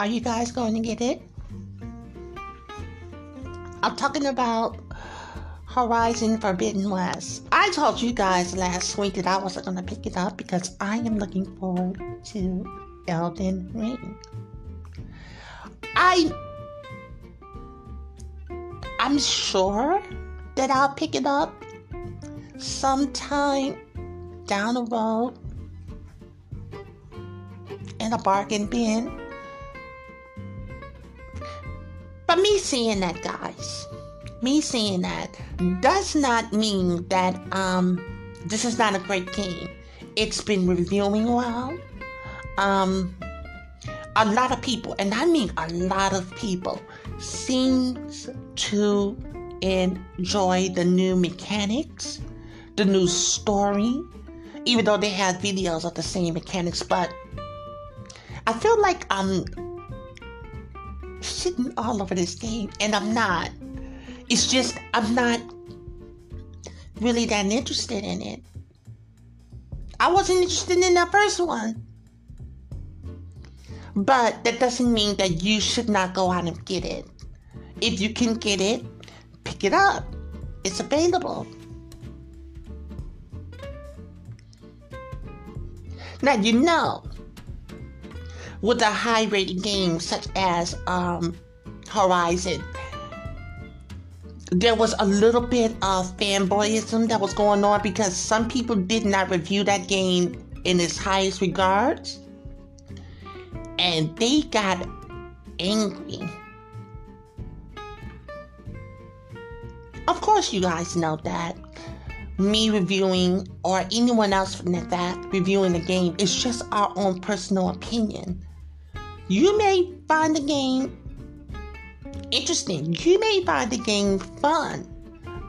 Are you guys going to get it? I'm talking about Horizon Forbidden West. I told you guys last week that I wasn't going to pick it up because I am looking forward to Elden Ring. I I'm sure that I'll pick it up sometime down the road in a bargain bin. But me saying that, guys, me saying that does not mean that um this is not a great game. It's been reviewing well. Um, a lot of people, and I mean a lot of people, seems to enjoy the new mechanics, the new story, even though they have videos of the same mechanics. But I feel like I'm shitting all over this game, and I'm not. It's just I'm not really that interested in it. I wasn't interested in that first one. But that doesn't mean that you should not go out and get it. If you can get it, pick it up. It's available. Now you know, with a high rated game such as um, Horizon, there was a little bit of fanboyism that was going on because some people did not review that game in its highest regards. And they got angry. Of course, you guys know that me reviewing or anyone else from that reviewing the game is just our own personal opinion. You may find the game interesting. You may find the game fun.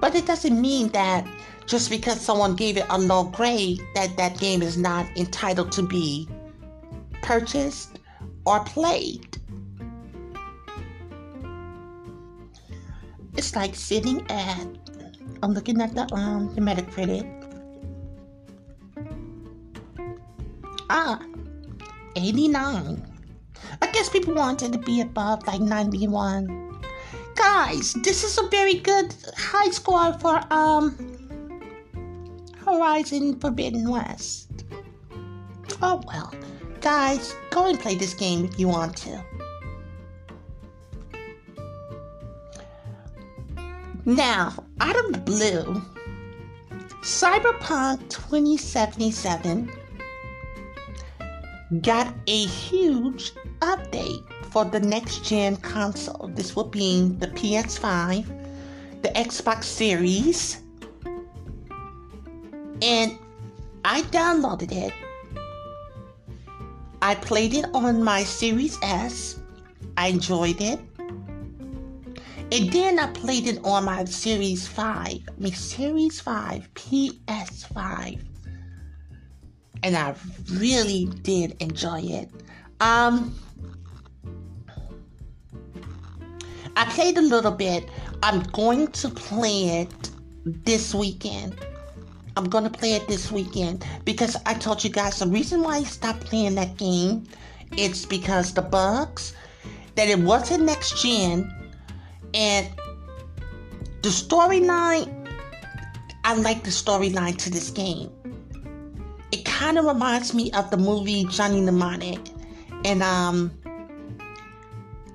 But it doesn't mean that just because someone gave it a low grade that that game is not entitled to be purchased or played. It's like sitting at I'm looking at the um the Metacritic. Ah, 89. I guess people wanted to be above like 91. Guys, this is a very good high score for um Horizon Forbidden West. Oh well. Guys, go and play this game if you want to. Now, out of the blue, Cyberpunk 2077 got a huge update for the next gen console. This will be the PS5, the Xbox Series, and I downloaded it. I played it on my Series S. I enjoyed it. And then I played it on my Series 5, my Series 5, PS5. And I really did enjoy it. Um, I played a little bit. I'm going to play it this weekend. I'm going to play it this weekend because I told you guys the reason why I stopped playing that game it's because the bugs that it wasn't next gen and the storyline, I like the storyline to this game. It kind of reminds me of the movie Johnny Mnemonic, and um,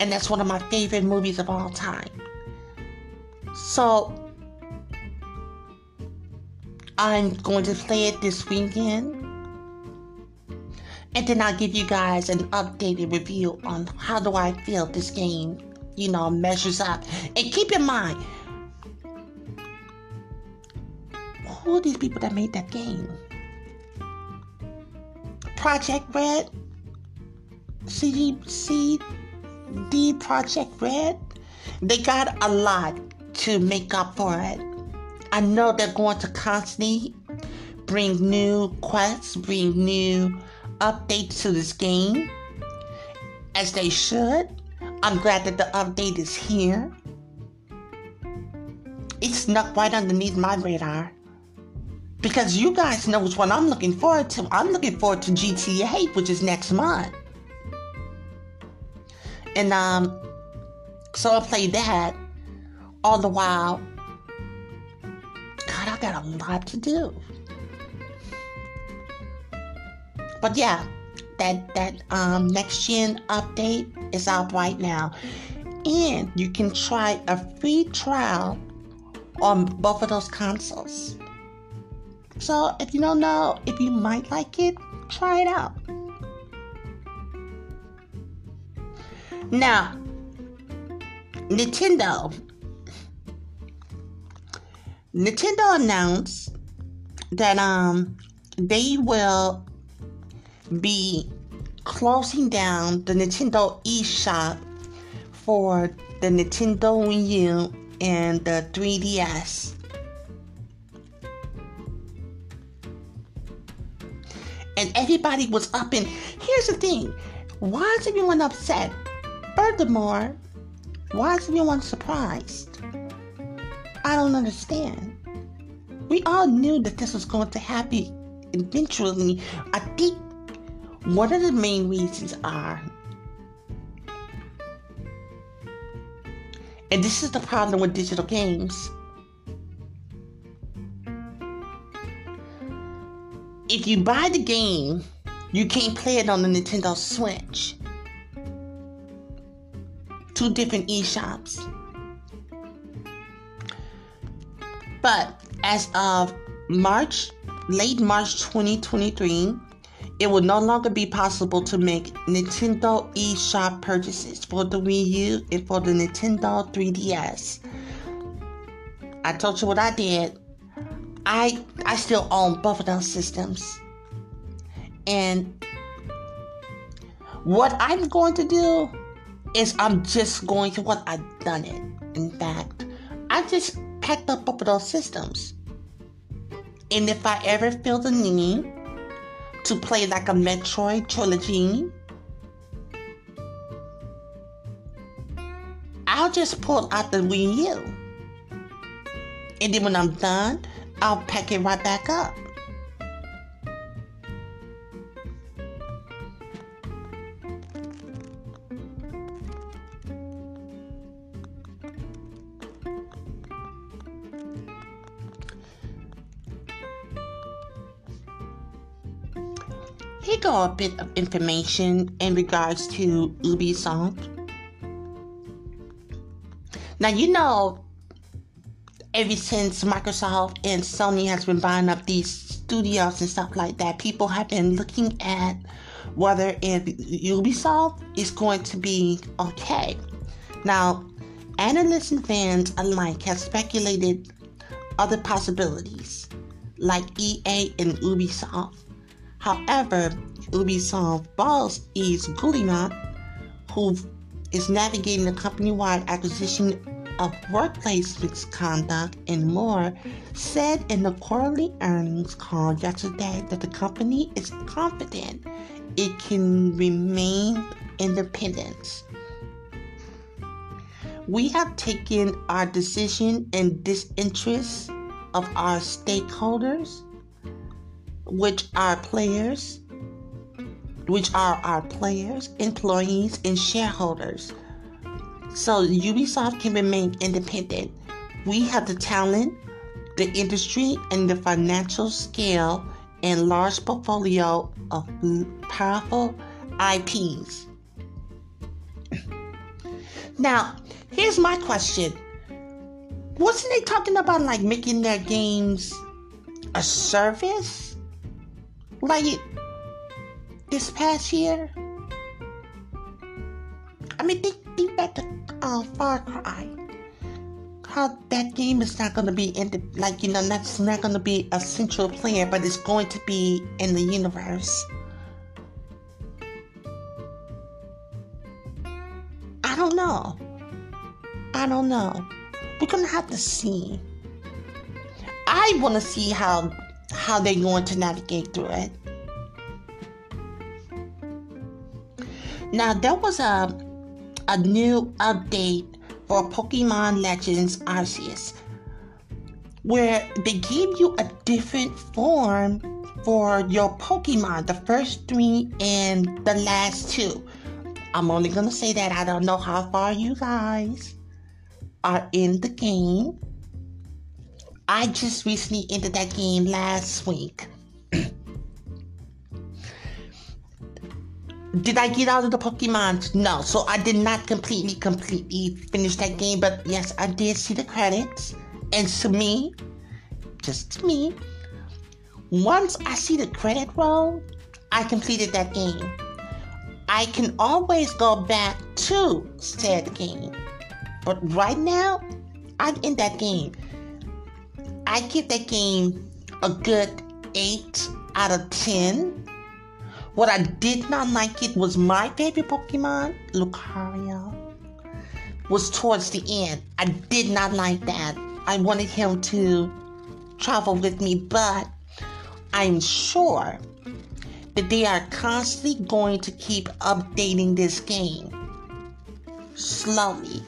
and that's one of my favorite movies of all time. So I'm going to play it this weekend. And then I'll give you guys an updated review on how do I feel this game you know, measures up. And keep in mind, who are these people that made that game? Projekt Red? CD, Projekt Red, they got a lot to make up for it. I know they're going to constantly bring new quests, bring new updates to this game, as they should. I'm glad that the update is here. It snuck right underneath my radar. Because you guys know what I'm looking forward to. I'm looking forward to GTA, which is next month. And um, so I played that all the while. God, I got a lot to do. But yeah, that that um, next gen update is out right now, and you can try a free trial on both of those consoles. So if you don't know if you might like it, try it out. Now, Nintendo. Nintendo announced that um they will be closing down the Nintendo eShop for the Nintendo Wii U and the 3DS. And everybody was up and here's the thing. Why is everyone upset? Furthermore, why is everyone surprised? I don't understand. We all knew that this was going to happen eventually. I think one of the main reasons are, and this is the problem with digital games. If you buy the game, you can't play it on the Nintendo Switch. Two different e-shops. But as of March, late March 2023, it will no longer be possible to make Nintendo eShop purchases for the Wii U and for the Nintendo 3DS. I told you what I did. I I still own both of those systems. And what I'm going to do is I'm just going to what I've done it. In fact, I just packed up both of those systems. And if I ever feel the need to play like a Metroid trilogy. I'll just pull out the Wii U. And then when I'm done, I'll pack it right back up. Here go a bit of information in regards to Ubisoft. Now you know, ever since Microsoft and Sony has been buying up these studios and stuff like that, people have been looking at whether if Ubisoft is going to be okay. Now, analysts and fans alike have speculated other possibilities, like EA and Ubisoft. However, Ubisoft boss is Guillemot, who is navigating the company-wide acquisition of workplace misconduct and more, said in the quarterly earnings call yesterday that the company is confident it can remain independent. We have taken our decision in disinterest of our stakeholders which are players, which are our players, employees, and shareholders. So Ubisoft can remain independent. We have the talent, the industry, and the financial scale and large portfolio of powerful IPs. Now, here's my question. Wasn't they talking about like making their games a service? Like this past year. I mean, think, think back to uh, Far Cry. How that game is not going to be in the, like, you know, that's not going to be a central player, but it's going to be in the universe. I don't know. I don't know. We're gonna have to see. I want to see how how they're going to navigate through it. Now there was a a new update for Pokemon Legends Arceus where they gave you a different form for your Pokemon, the first three and the last two. I'm only gonna say that I don't know how far you guys are in the game. I just recently entered that game last week. did I get out of the Pokemon? No. So I did not completely, completely finish that game, but yes, I did see the credits. And to me, just to me, once I see the credit roll, I completed that game. I can always go back to said game. But right now, I'm in that game. I give that game a good 8 out of 10. What I did not like it was my favorite Pokemon, Lucario, was towards the end. I did not like that. I wanted him to travel with me, but I'm sure that they are constantly going to keep updating this game slowly.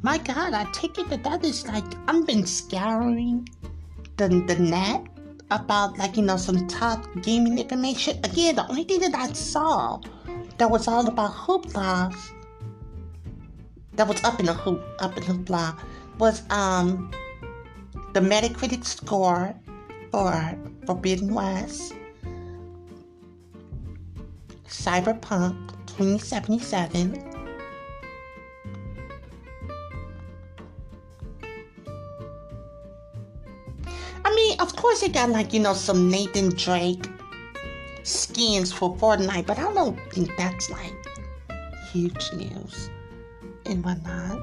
My God, I take it that that is like I've been scouring the the net about like you know some top gaming information. Again, the only thing that I saw that was all about hoopla that was up in the hoop up in the block was um the Metacritic score for Forbidden West, Cyberpunk 2077. Course, they got like, you know, some Nathan Drake skins for Fortnite, but I don't think that's like huge news and whatnot.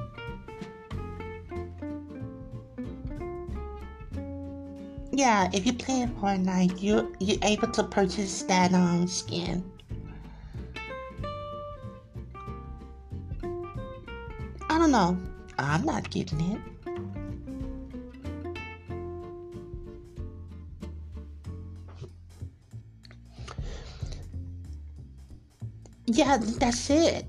Yeah, if you play Fortnite, you you're able to purchase that um skin. I don't know. I'm not getting it. Yeah, that's it.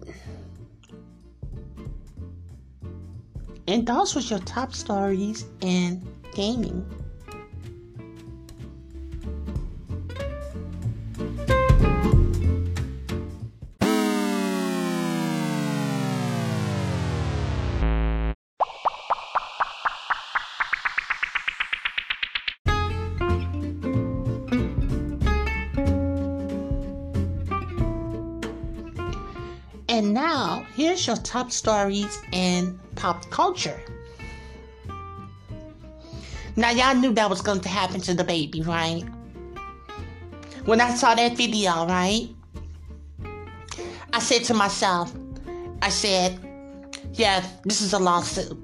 And those was your top stories in gaming. And now, here's your top stories in pop culture. Now, y'all knew that was going to happen to DaBaby, right? When I saw that video, right? I said to myself, I said, yeah, this is a lawsuit.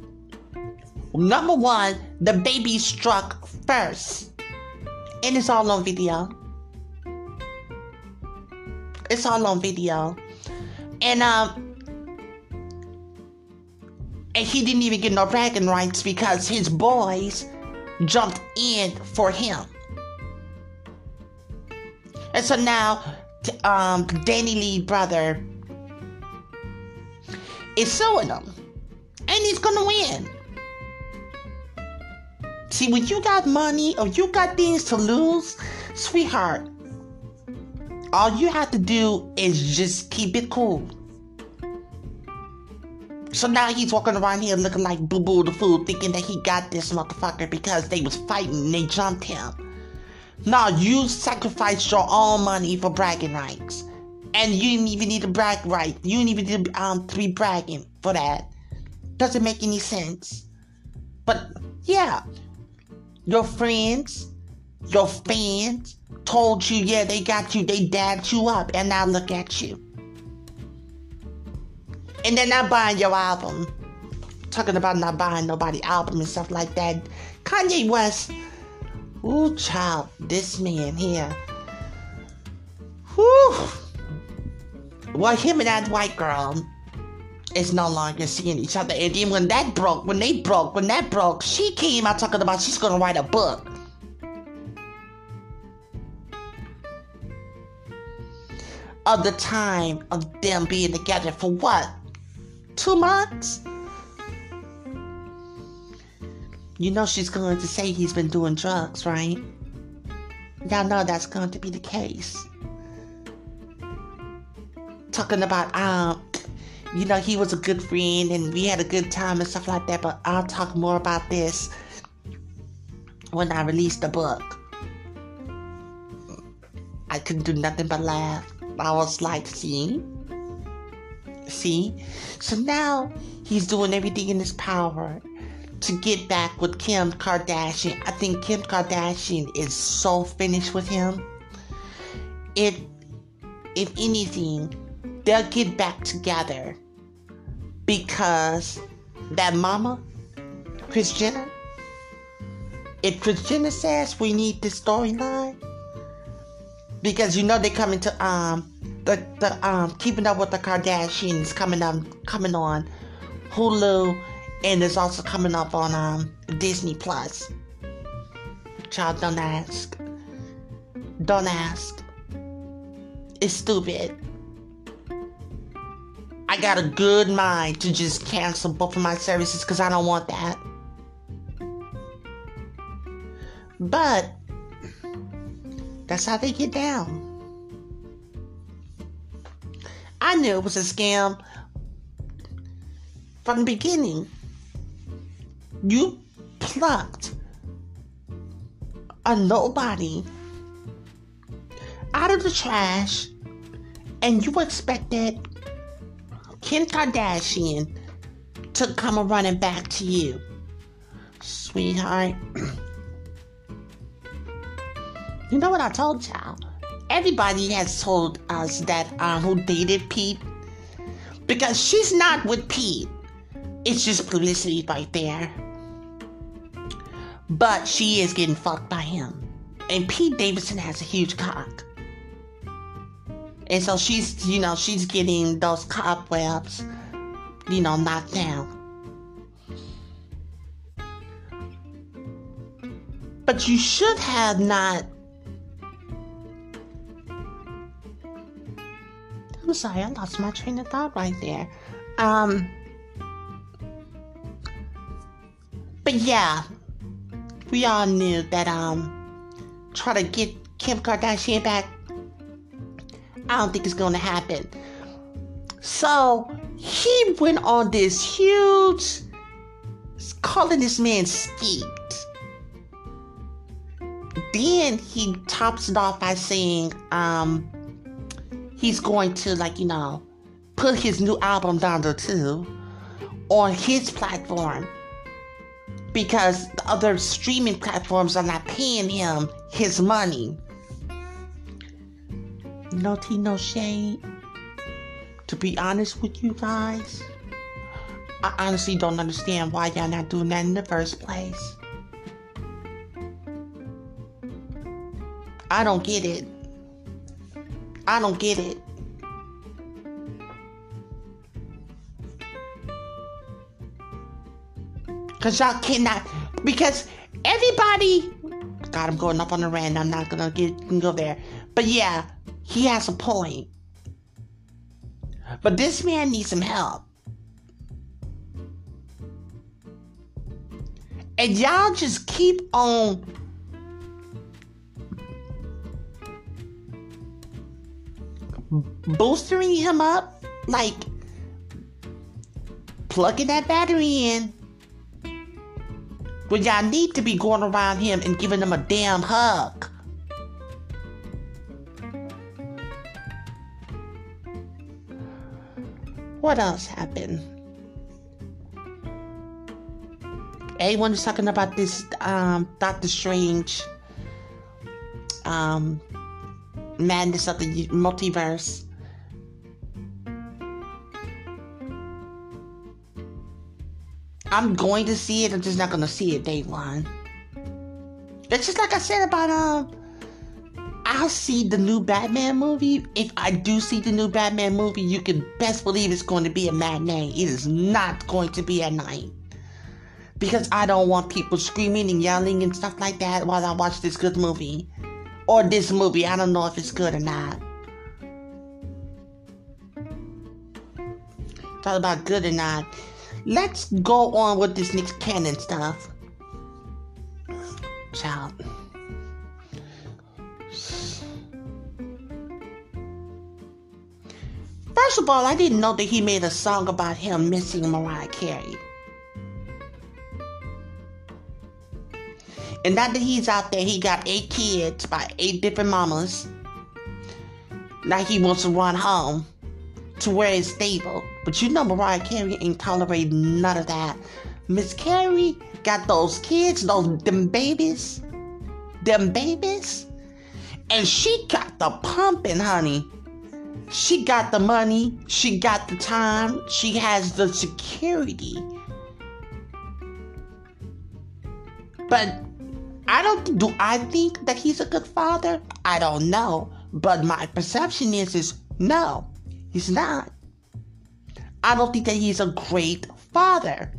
Number one, DaBaby struck first. And it's all on video. It's all on video. And um and he didn't even get no bragging rights because his boys jumped in for him. And so now um DaniLeigh brother is suing him. And he's gonna win. See, when you got money or you got things to lose, sweetheart, all you have to do is just keep it cool. So now he's walking around here looking like Boo Boo the Fool, thinking that he got this motherfucker because they was fighting and they jumped him. Now you sacrificed your own money for bragging rights. And you didn't even need a brag right. You didn't even need um, to be bragging for that. Doesn't make any sense. But yeah, your friends, your fans, told you, yeah, they got you, they dabbed you up, and now look at you. And they're not buying your album. Talking about not buying nobody album and stuff like that. Kanye West Ooh, child, this man here. Whew. Well, him and that white girl is no longer seeing each other. And then when that broke, when they broke, when that broke, she came out talking about she's gonna write a book. Of the time of them being together for what? Two months? You know she's going to say he's been doing drugs, right? Y'all know that's going to be the case. Talking about, um, you know, he was a good friend and we had a good time and stuff like that, but I'll talk more about this when I release the book. I couldn't do nothing but laugh. I was like, see? See? So now he's doing everything in his power to get back with Kim Kardashian. I think Kim Kardashian is so finished with him. If if anything, they'll get back together because that mama, Kris Jenner, if Kris Jenner says we need this storyline, because you know they coming to um the the um keeping up with the Kardashians coming on coming on Hulu and it's also coming up on um, Disney Plus. Child, don't ask. Don't ask. It's stupid. I got a good mind to just cancel both of my services because I don't want that. But that's how they get down. I knew it was a scam from the beginning you plucked a nobody out of the trash and you expected Kim Kardashian to come running back to you. Sweetheart. you know what I told y'all? Everybody has told us that um, who dated Pete because she's not with Pete. It's just publicity right there. But she is getting fucked by him. And Pete Davidson has a huge cock. And so she's, you know, she's getting those cobwebs, you know, knocked down. But you should have not. I'm sorry, I lost my train of thought right there. Um, but yeah, we all knew that um try to get Kim Kardashian back. I don't think it's gonna happen. So he went on this huge calling this man Skete. Then he tops it off by saying um he's going to like, you know, put his new album down there too on his platform because the other streaming platforms are not paying him his money. No tea, no shade. To be honest with you guys, I honestly don't understand why y'all not doing that in the first place. I don't get it. I don't get it. Because y'all cannot, because everybody, God, I'm going up on the rant. I'm not to get go there. But yeah, he has a point. But this man needs some help. And y'all just keep on boosting him up, like plugging that battery in when y'all need to be going around him and giving him a damn hug. What else happened? Everyone was talking about this um, Doctor Strange um, madness of the multiverse. I'm going to see it. I'm just not going to see it day one. It's just like I said about um I'll see the new Batman movie. If I do see the new Batman movie, you can best believe it's going to be a matinee. It is not going to be at night. Because I don't want people screaming and yelling and stuff like that while I watch this good movie. Or this movie. I don't know if it's good or not. Talk about good or not. Let's go on with this next Cannon stuff. Child. First of all, I didn't know that he made a song about him missing Mariah Carey. And now that he's out there, he got eight kids by eight different mamas. Now he wants to run home to where it's stable. But you know Mariah Carey ain't tolerating none of that. Miss Carey got those kids, those them babies, them babies, and she got the pumping, honey. She got the money, she got the time, she has the security. But I don't do I think that he's a good father? I don't know. But my perception is is no, he's not. I don't think that he's a great father.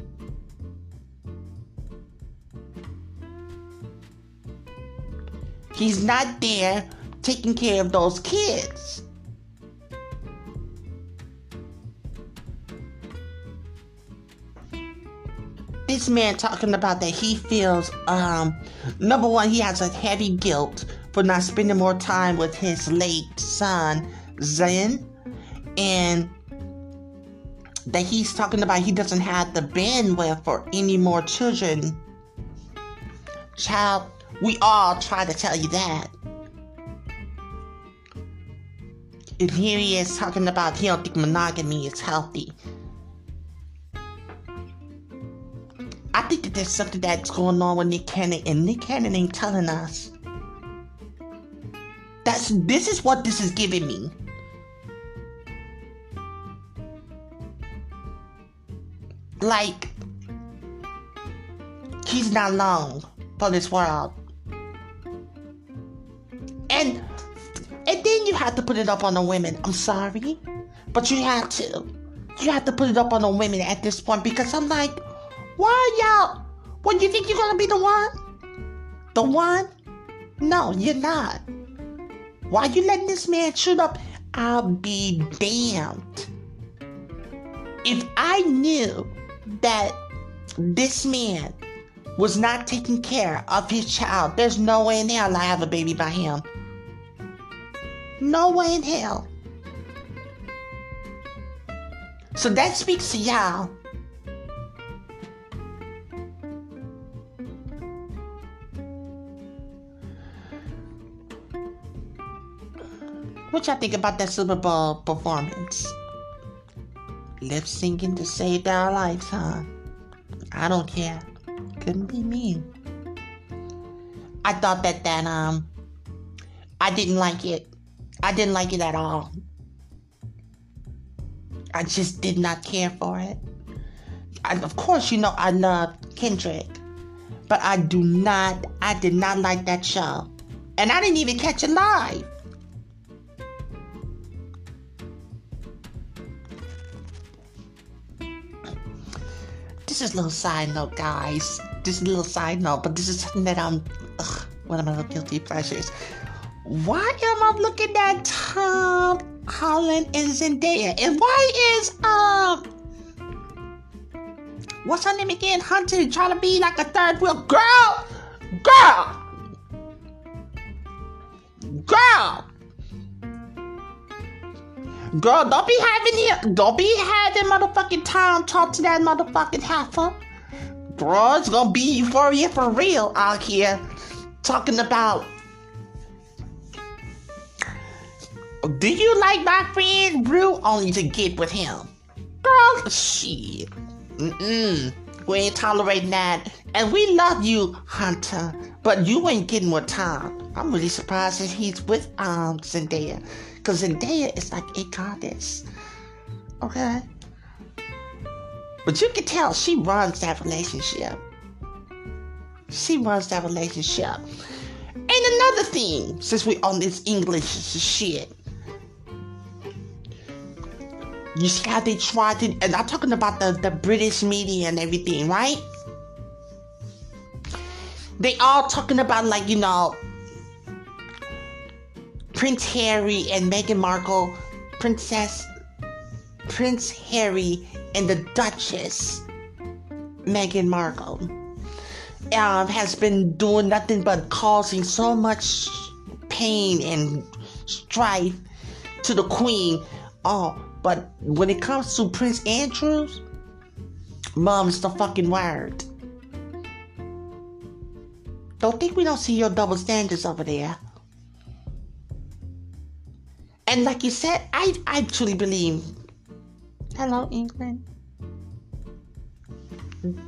He's not there taking care of those kids. this man talking about that he feels um number one he has a heavy guilt for not spending more time with his late son Zen and that he's talking about he doesn't have the bandwidth for any more children child we all try to tell you that and here he is talking about he don't think monogamy is healthy I think that there's something that's going on with Nick Cannon, and Nick Cannon ain't telling us. That's this is what this is giving me. Like he's not long for this world. And and then you have to put it up on the women. I'm sorry. But you have to. You have to put it up on the women at this point because I'm like, why y'all? What do you think you're gonna be the one? The one? No, you're not. Why you letting this man shoot up? I'll be damned. If I knew that this man was not taking care of his child, there's no way in hell I have a baby by him. No way in hell. So that speaks to y'all What y'all think about that Super Bowl performance? Lip syncing to save our lives, huh? I don't care. Couldn't be me. I thought that that um I didn't like it. I didn't like it at all. I just did not care for it. I, of course, you know I love Kendrick, but I do not. I did not like that show, and I didn't even catch it live. This is a little side note, guys. This is a little side note, but this is something that I'm. Ugh, one of my little guilty pleasures. Why am I looking at Tom Holland and Zendaya? And why is um what's her name again? Hunter trying to be like a third wheel girl, girl, girl. Girl, don't be having him. Don't be having motherfucking time talk to that motherfucking heifer. Bro, it's gonna be you for real out here. Talking about. Do you like my friend Rue only to get with him? Girl, shit. Mm-mm. We ain't tolerating that. And we love you, Hunter. But you ain't getting with Tom. I'm really surprised that he's with um Zendaya. Because Zendaya is like a goddess. Okay? But you can tell she runs that relationship. She runs that relationship. And another thing, since we on this English shit, you see how they try to, and I'm talking about the, the British media and everything, right? They all talking about like, you know, Prince Harry and Meghan Markle, Princess Prince Harry and the Duchess Meghan Markle um, has been doing nothing but causing so much pain and strife to the Queen. Oh, but when it comes to Prince Andrews, mom's the fucking word. Don't think we don't see your double standards over there. And like you said, I, I truly believe. Hello, England.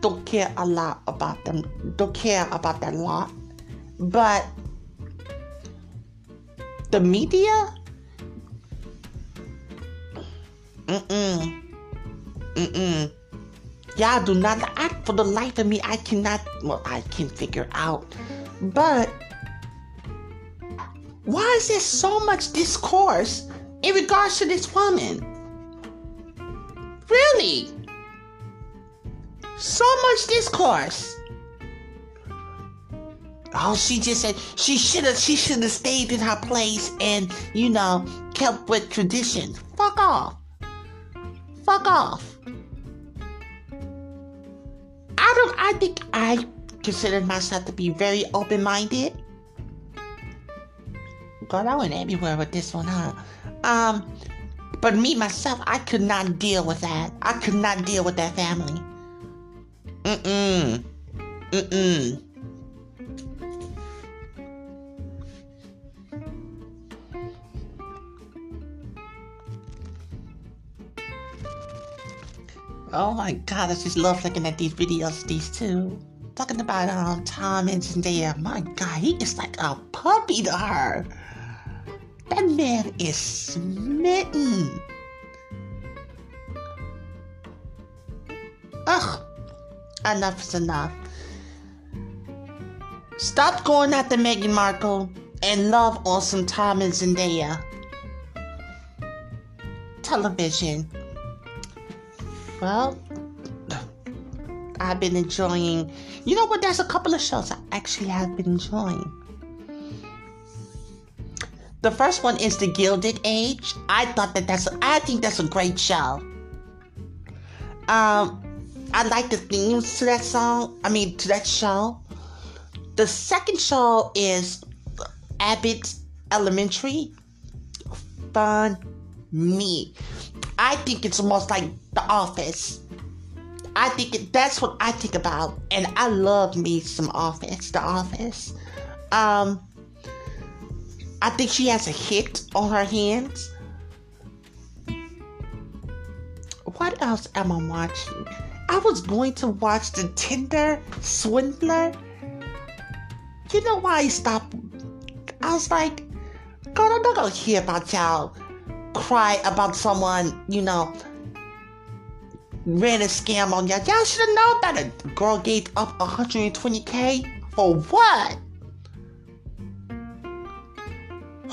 Don't care a lot about them. Don't care about that lot. But the media? Mm-mm. Mm-mm. Y'all do not, act for the life of me, I cannot, well, I can figure out. But why is there so much discourse in regards to this woman? Really? So much discourse. Oh, she just said she should have she should have stayed in her place and, you know, kept with tradition. Fuck off. Fuck off. I don't I think I consider myself to be very open minded. God, I went everywhere with this one, huh? Um, but me myself, I could not deal with that. I could not deal with that family. Mm-mm. Mm-mm. Oh my god, I just love looking at these videos, these two. Talking about um Tom and Zendaya. My god, he is like a puppy to her. That man is smitten. Ugh, enough is enough. Stop going after Meghan Markle and love on some Tom and Zendaya. Television. Well, I've been enjoying. You know what? There's a couple of shows I actually have been enjoying. The first one is The Gilded Age. I thought that that's, I think that's a great show. Um, I like the themes to that song, I mean, to that show. The second show is Abbott Elementary. Fun me. I think it's almost like The Office. I think it, that's what I think about, and I love me some Office, The Office. Um, I think she has a hit on her hands. What else am I watching? I was going to watch the Tinder Swindler. You know why I stopped? I was like, God, I'm not gonna hear about y'all cry about someone, you know, ran a scam on y'all. Y'all should have known that a girl gave up 120k for what?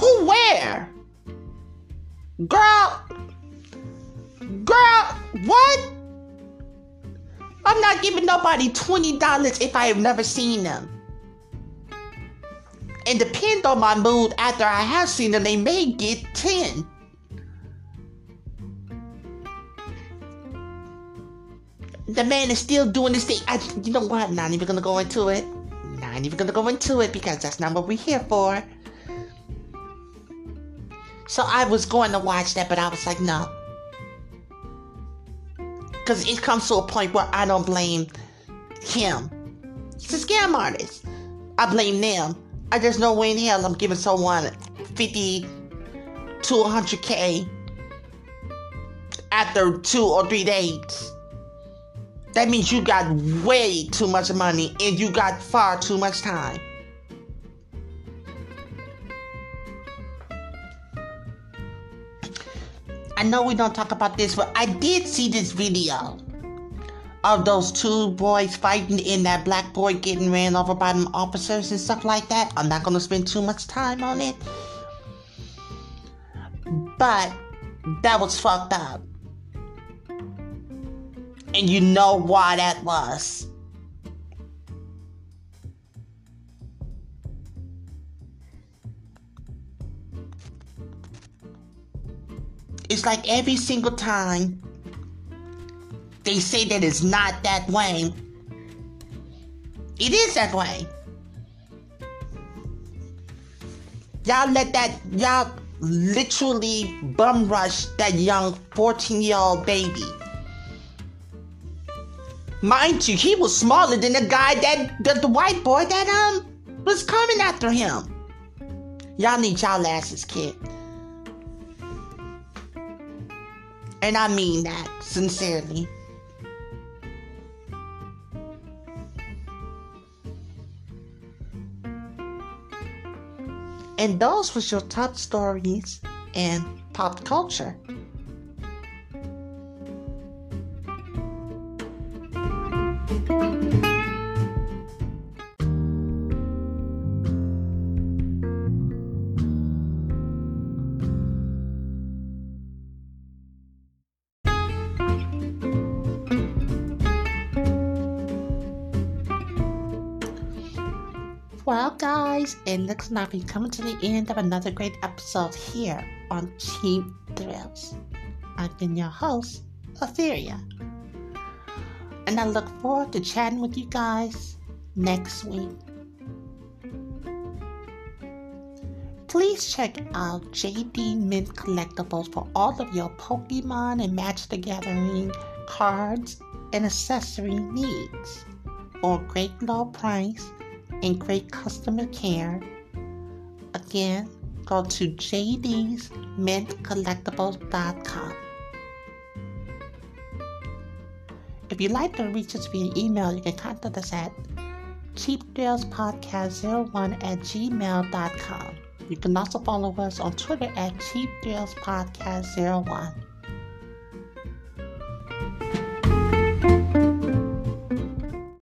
Who where? Girl, girl, what? I'm not giving nobody $20 if I have never seen them. And depend on my mood after I have seen them, they may get 10. The man is still doing this thing. I, you know what? Not even gonna go into it. Not even gonna go into it because that's not what we're here for. So I was going to watch that, but I was like, no. Because it comes to a point where I don't blame him. He's a scam artist. I blame them. I just know way in hell I'm giving someone 50 to 100k after two or three dates. That means you got way too much money and you got far too much time. I know we don't talk about this, but I did see this video of those two boys fighting and that black boy getting ran over by them officers and stuff like that. I'm not gonna spend too much time on it. But that was fucked up. And you know why that was. It's like every single time they say that it's not that way. It is that way. Y'all let that, y'all literally bum rush that young 14 year old baby. Mind you, he was smaller than the guy that, the, the white boy that um was coming after him. Y'all need y'all asses kicked. And I mean that sincerely. And those was your top stories in pop culture. Well, guys, it looks like we're coming to the end of another great episode here on Cheap Thrills. I've been your host, Etheria. And I look forward to chatting with you guys next week. Please check out JD Mint Collectibles for all of your Pokemon and Magic the Gathering cards and accessory needs. For a great low price and great customer care. Again, go to jdsmintcollectibles.com. If you'd like to reach us via email, you can contact us at cheapthrillspodcast01 at gmail.com. You can also follow us on Twitter at cheapthrillspodcast01.